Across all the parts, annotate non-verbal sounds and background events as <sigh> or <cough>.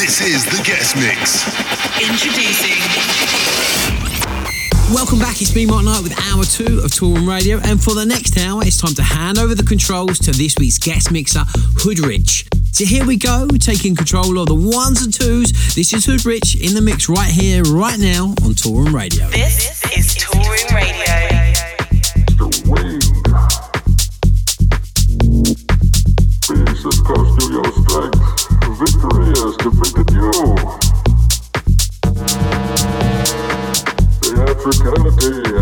This is the guest mix. Introducing. Welcome back, it's me Mark Knight with hour two of Toolroom Radio and for the next hour it's time to hand over the controls to this week's guest mixer, Hoodrich. So here we go, taking control of the ones and twos. This is Hoodrich in the mix right here, right now on Toolroom Radio. This is Toolroom Radio. Theatricality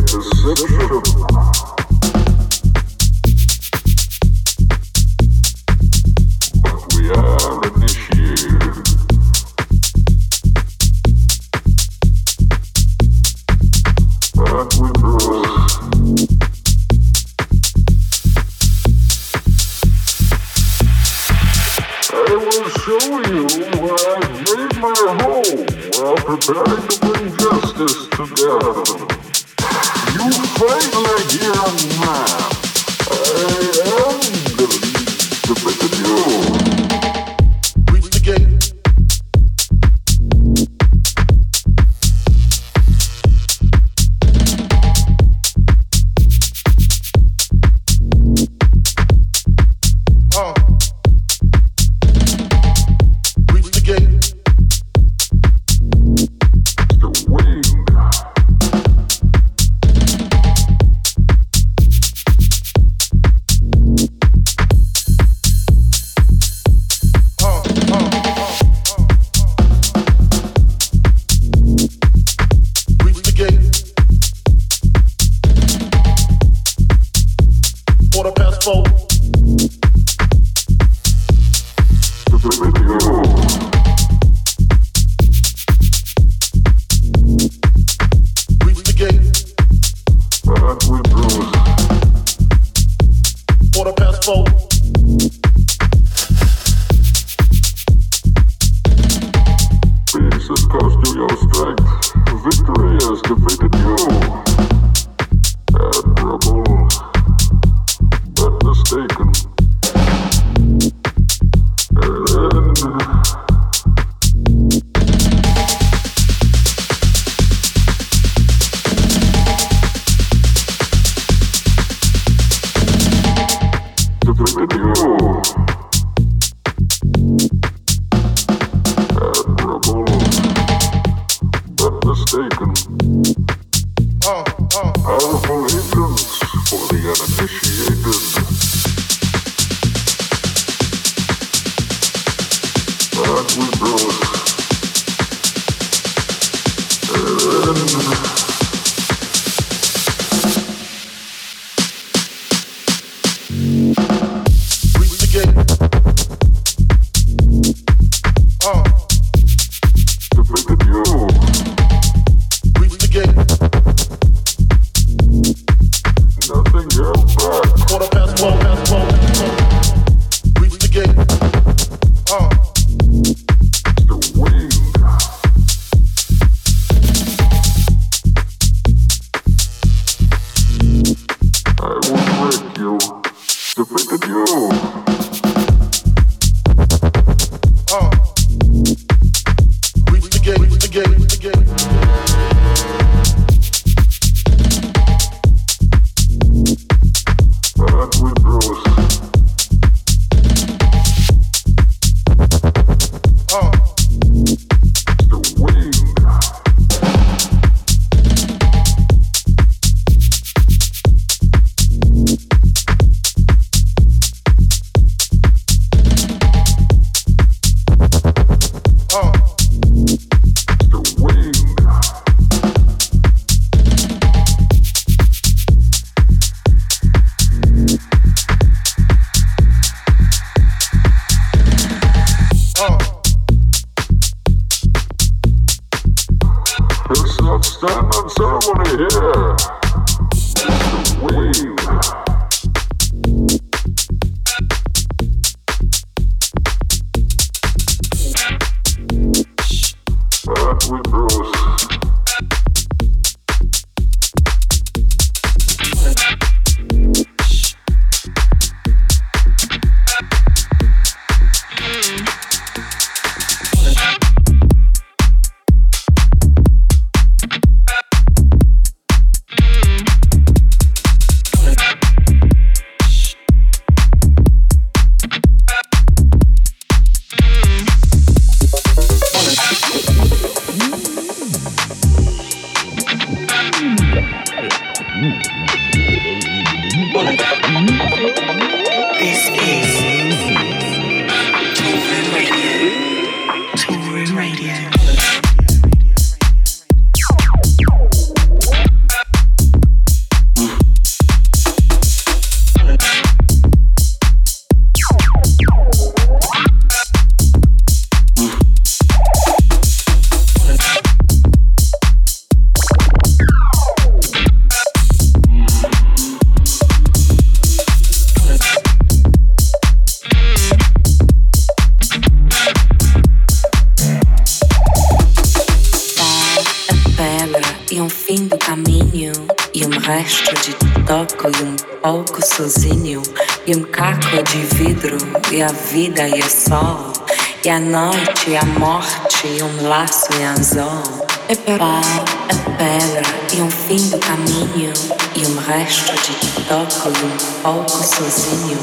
e a noite e a morte e um laço em anzol. É pau, é pedra e um fim do caminho. E um resto de toco e um pouco sozinho.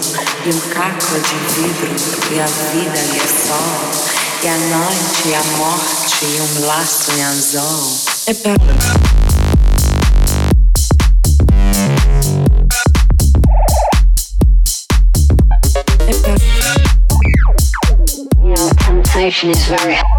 E um caco de vidro e a vida e o sol e a noite e a morte e um laço em anzol. É pedra temptation is very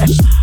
Yes.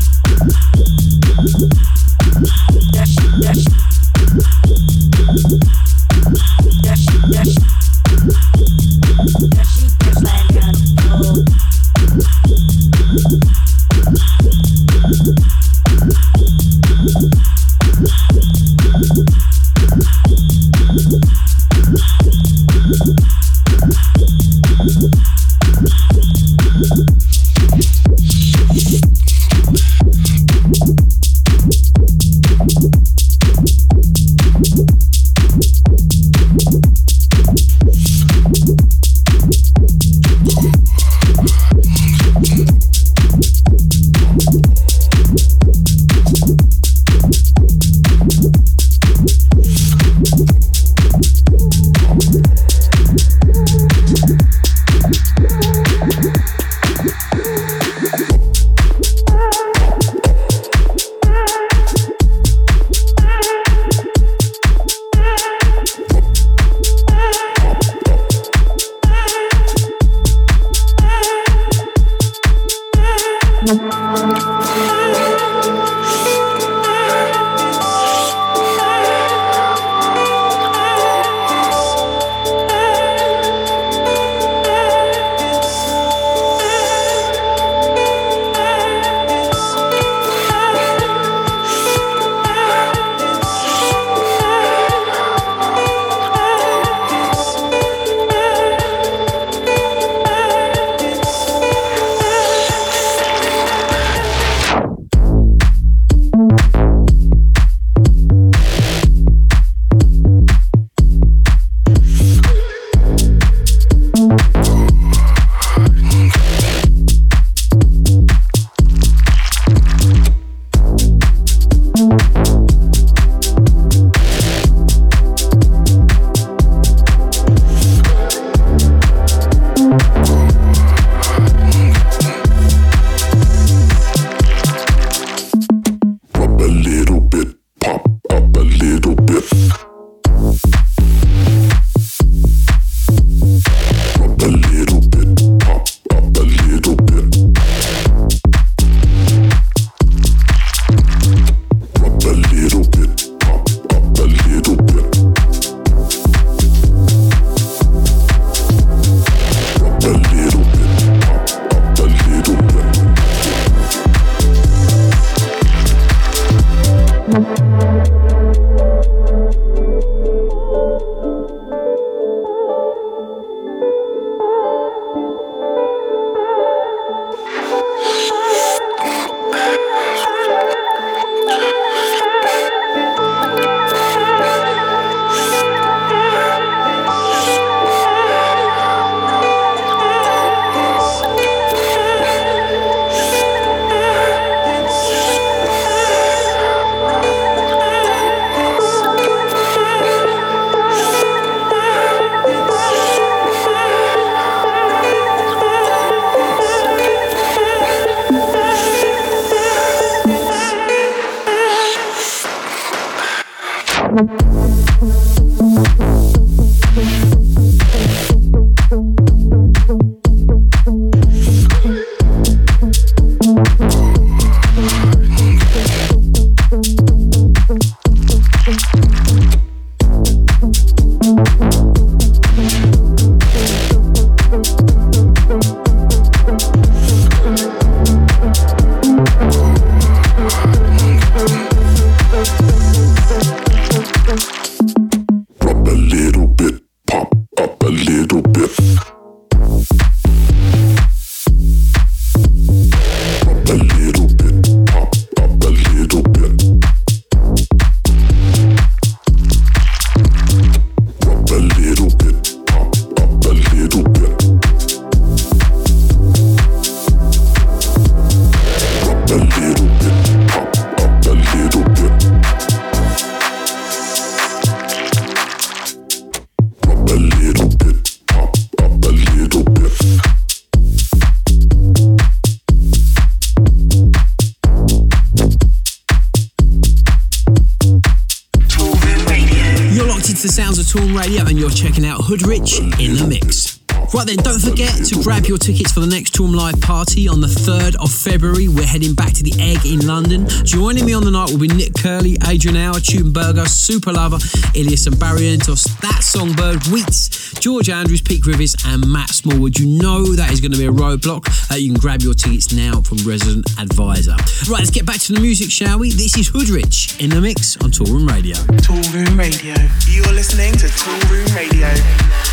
Hoodrich in the mix. Right then, don't forget to grab your tickets for the next Toolroom Live party on the 3rd of February. We're heading back to the Egg in London. Joining me on the night will be Nick Curly, Adrian Hour, Tutenberger, Super Lover, Illyus and Barrientos, That Songbird, Wheats, George Andrews, Pete Rivers, and Matt Smallwood. You know that is going to be a roadblock. Uh, you can grab your tickets now from Resident Advisor. Right, let's get back to the music, shall we? This is Hoodrich in the mix on Toolroom Radio. Toolroom Radio. You're listening to Toolroom Radio.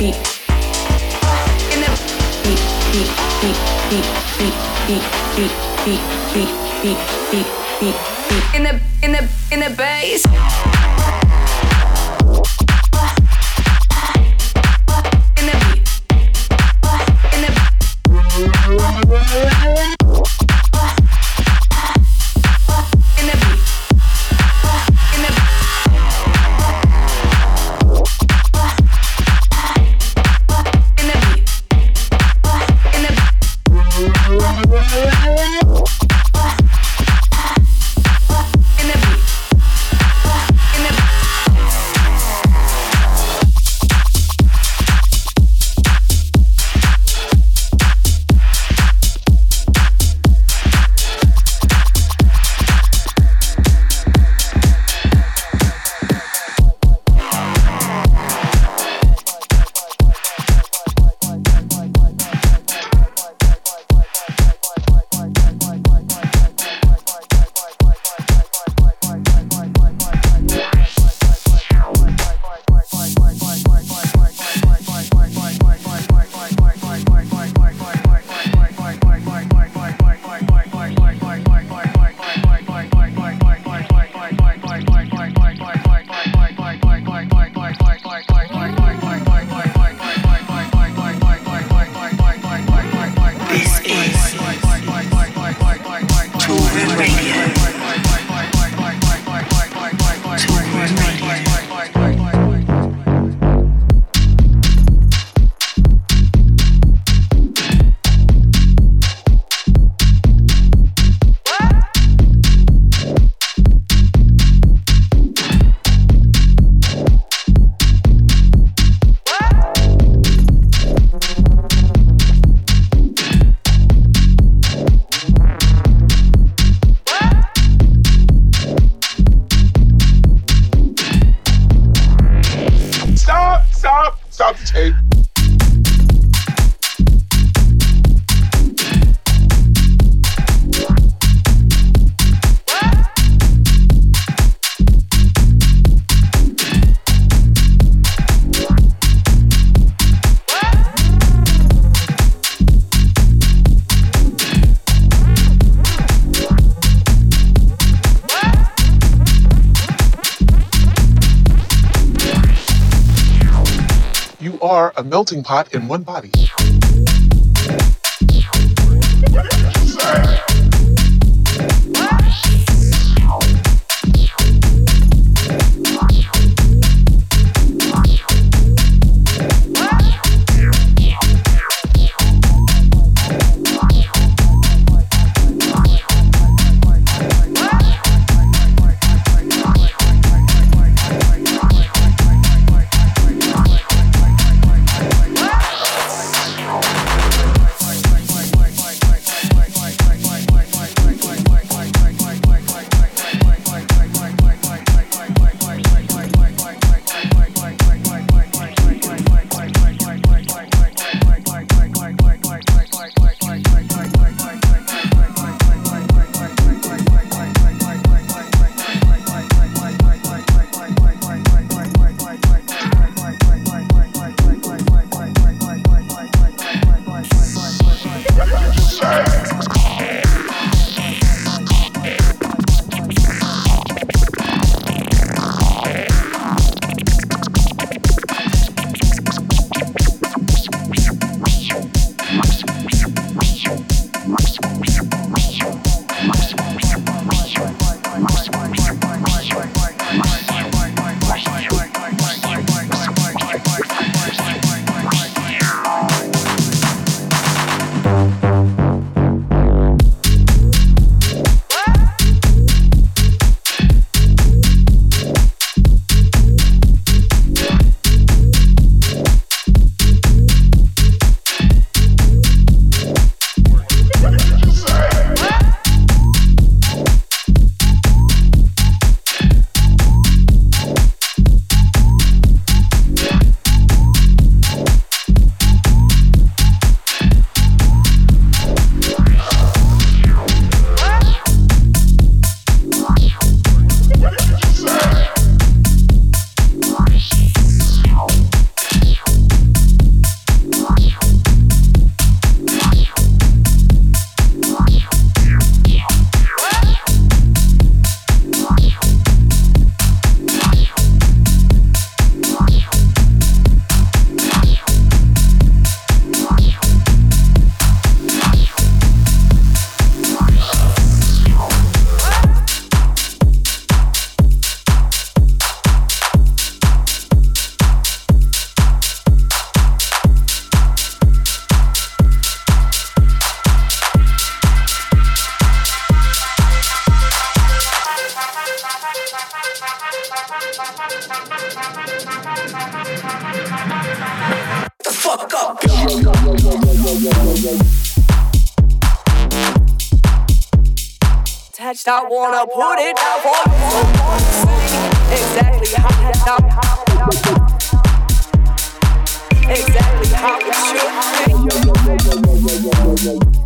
in the in the in the bass melting pot in one body. I wanna put it down for. Exactly how, exactly how it should be.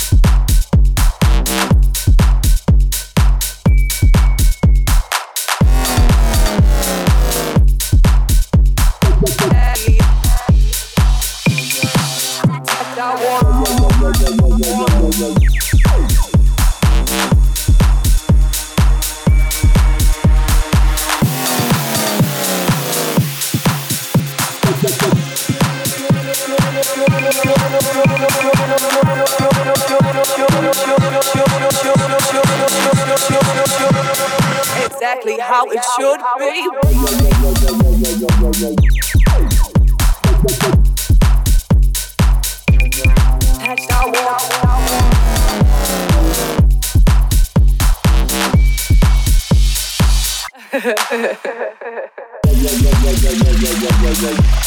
Exactly how it should be. with your, <laughs>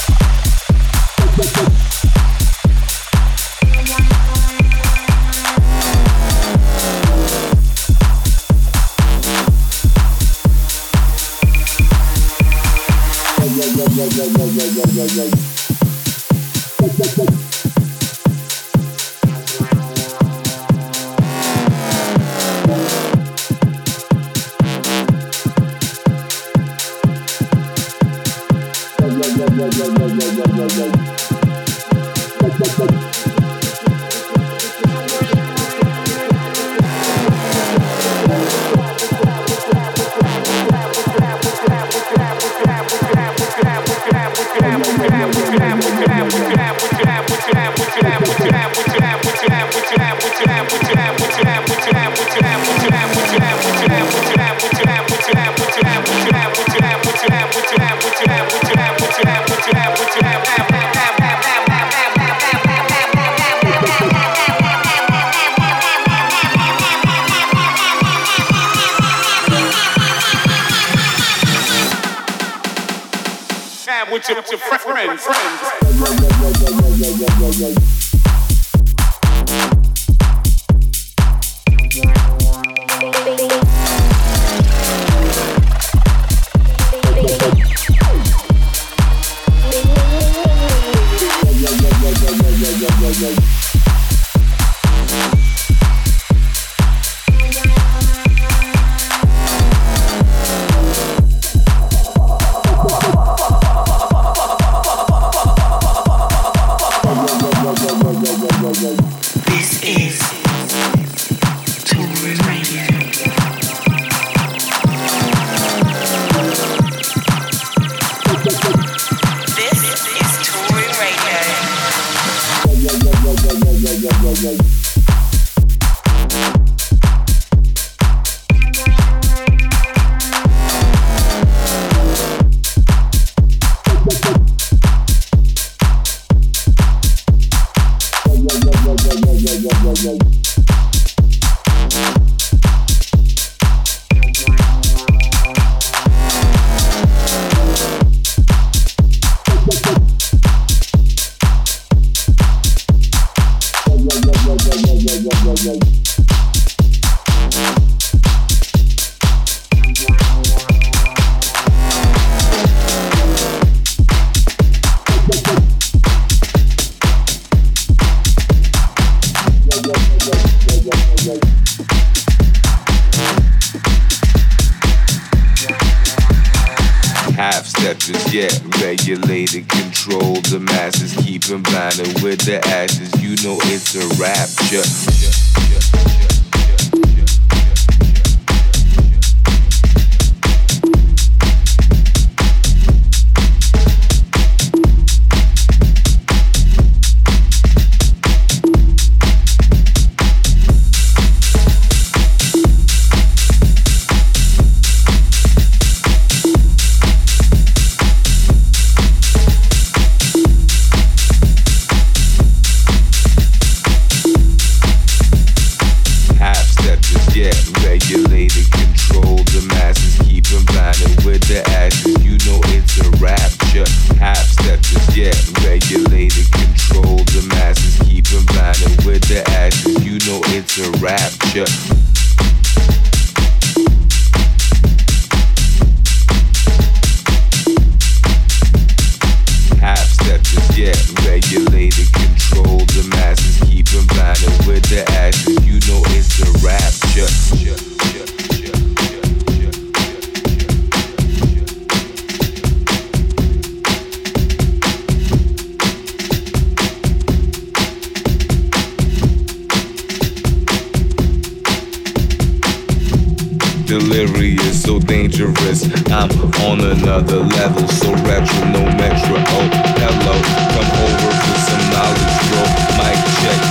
dangerous. I'm on another level, so retro, no metro. Oh, hello, come over for some knowledge, bro. Mic check,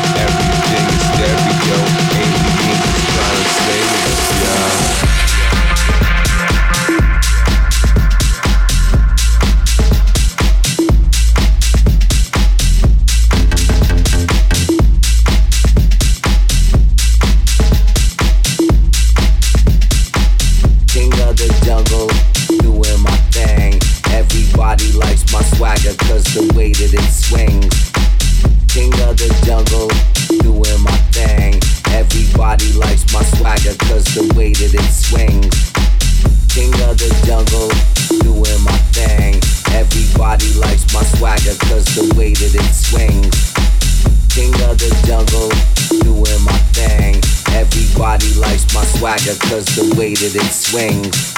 it swings.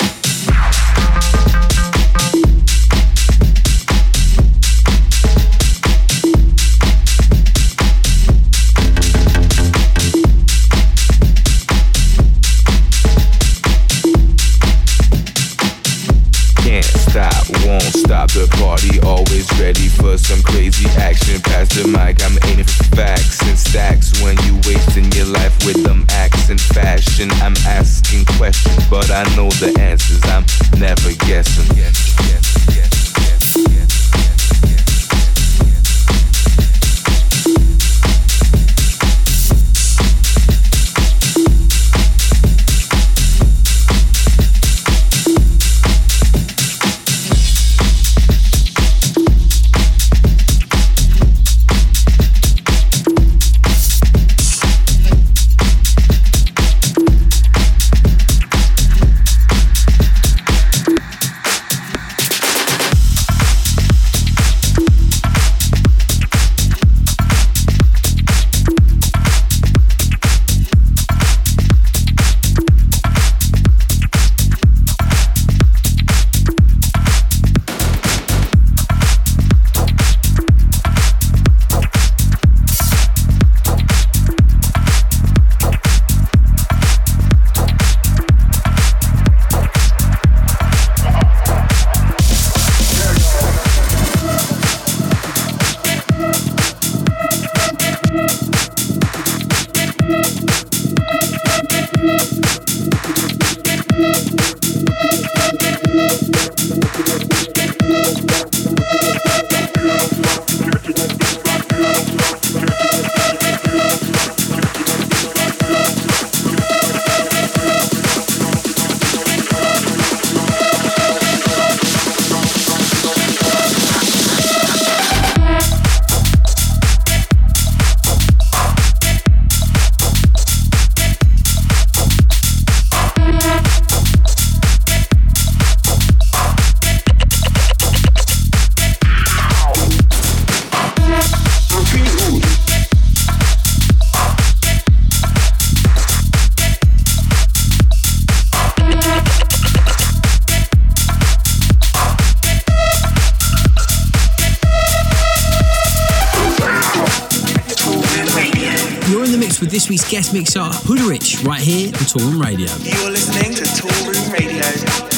This week's guest mixer, Hood Rich, right here on Toolroom Radio. You're listening to Toolroom Radio.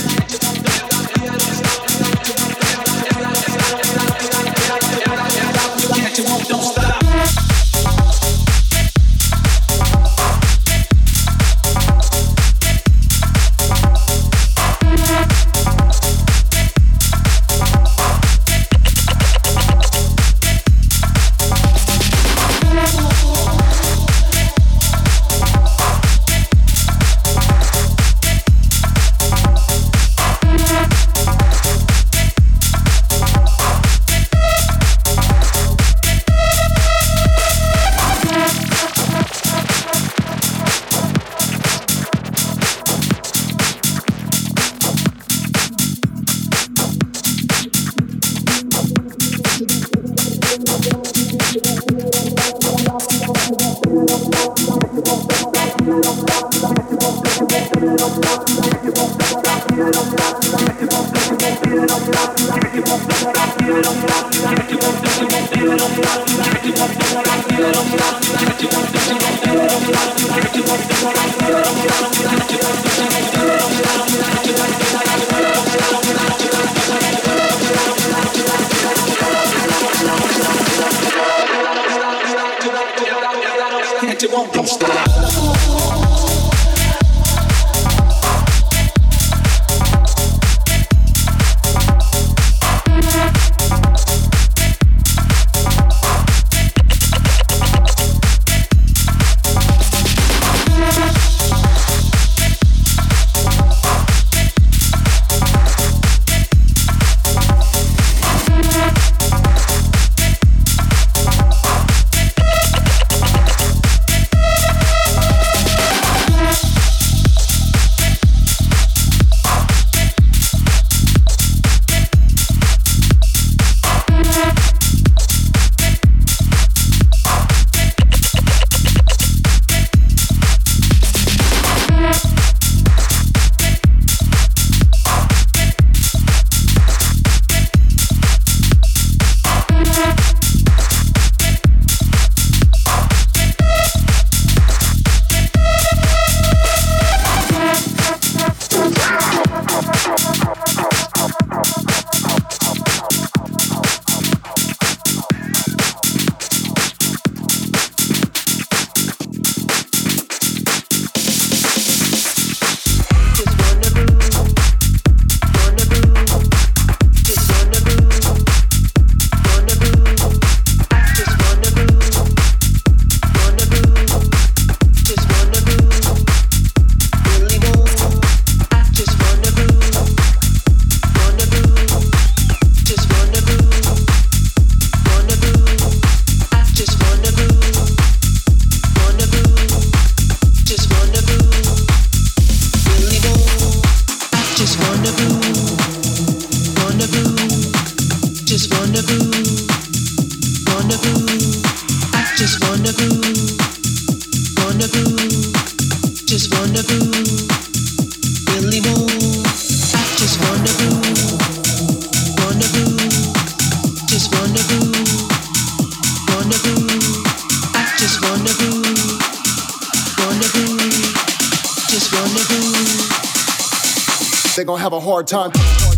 Time.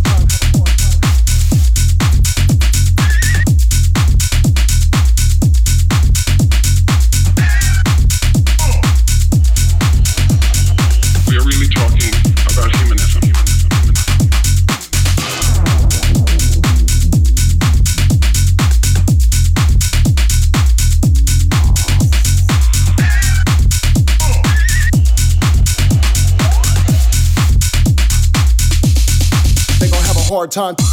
Time.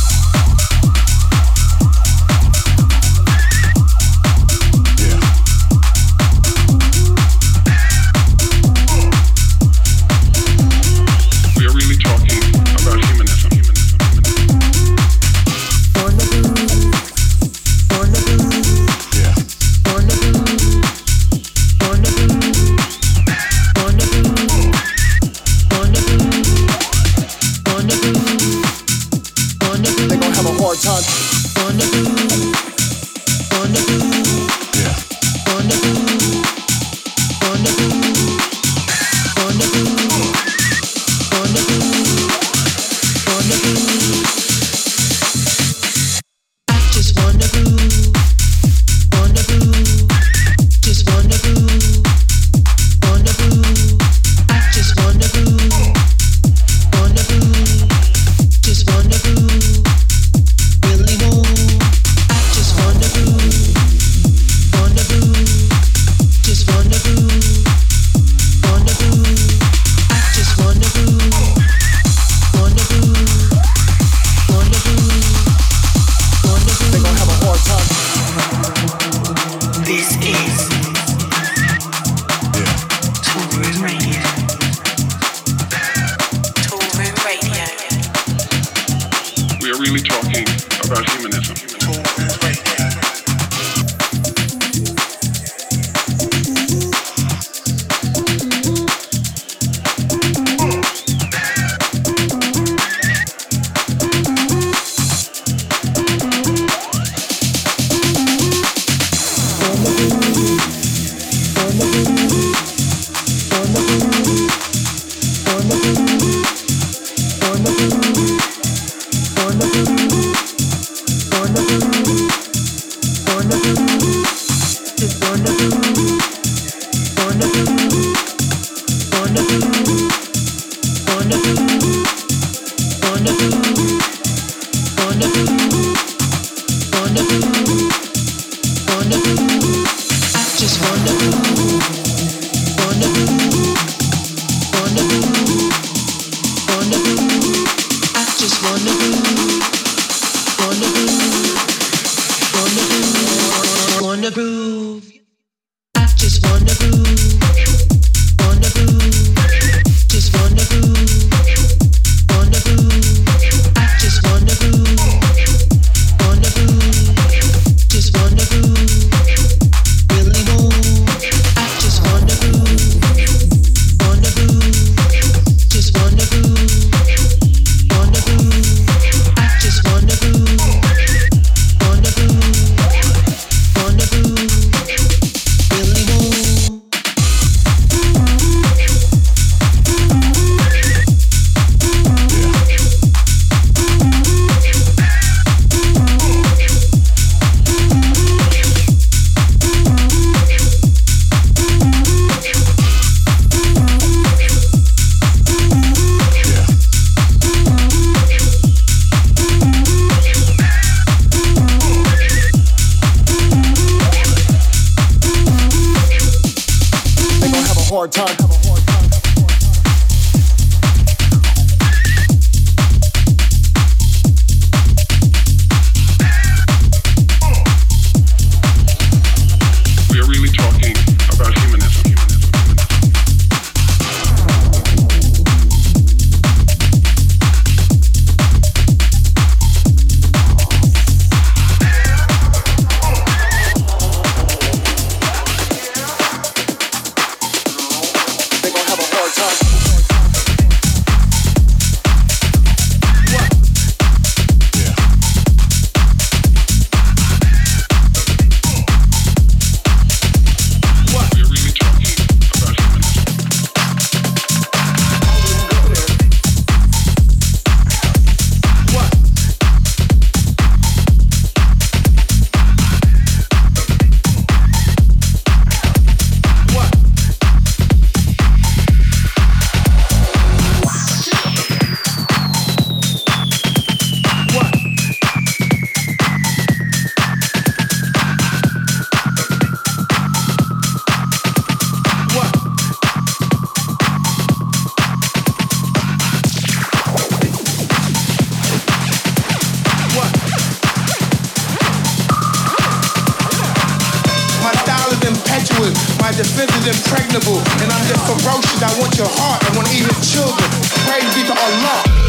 Defenses impregnable, and I'm just ferocious. I want your heart. I want your children. Praise be to Allah.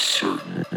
soon.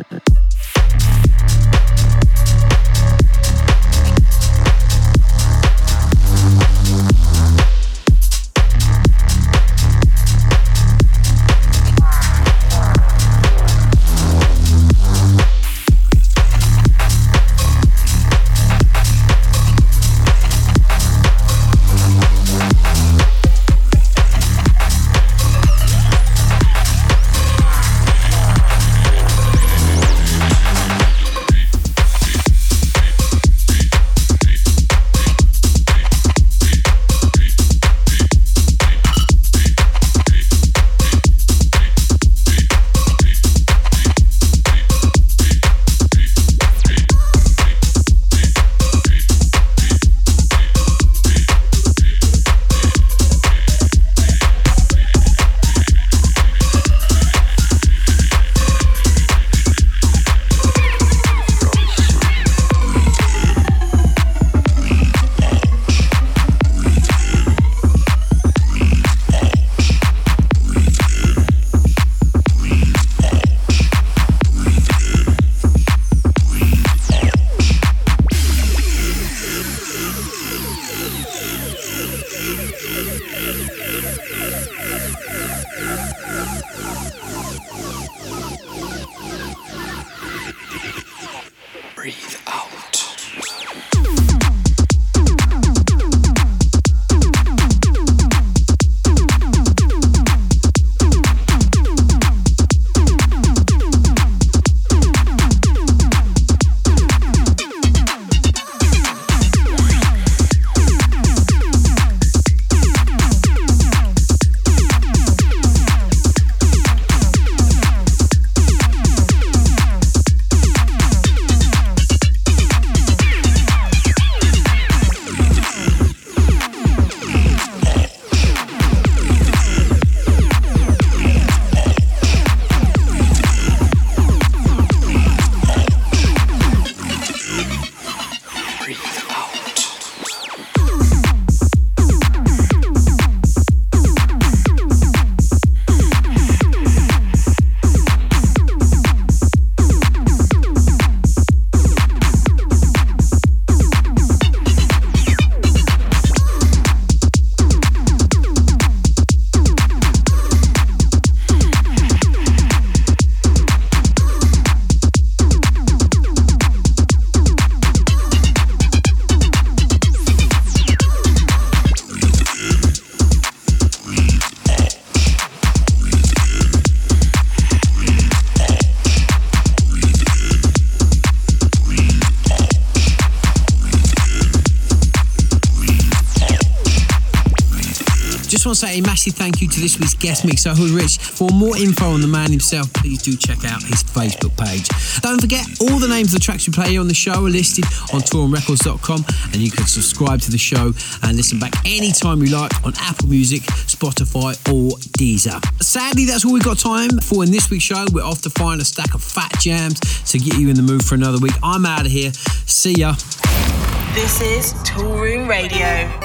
Say a massive thank you to this week's guest mixer, Hood Rich. For more info on the man himself, please do check out his Facebook page. Don't forget, all the names of the tracks we play on the show are listed on toolroomrecords.com, and you can subscribe to the show and listen back anytime you like on Apple Music, Spotify, or Deezer. Sadly, that's all we've got time for in this week's show. We're off to find a stack of fat jams to get you in the mood for another week. I'm out of here. See ya. This is Toolroom Radio.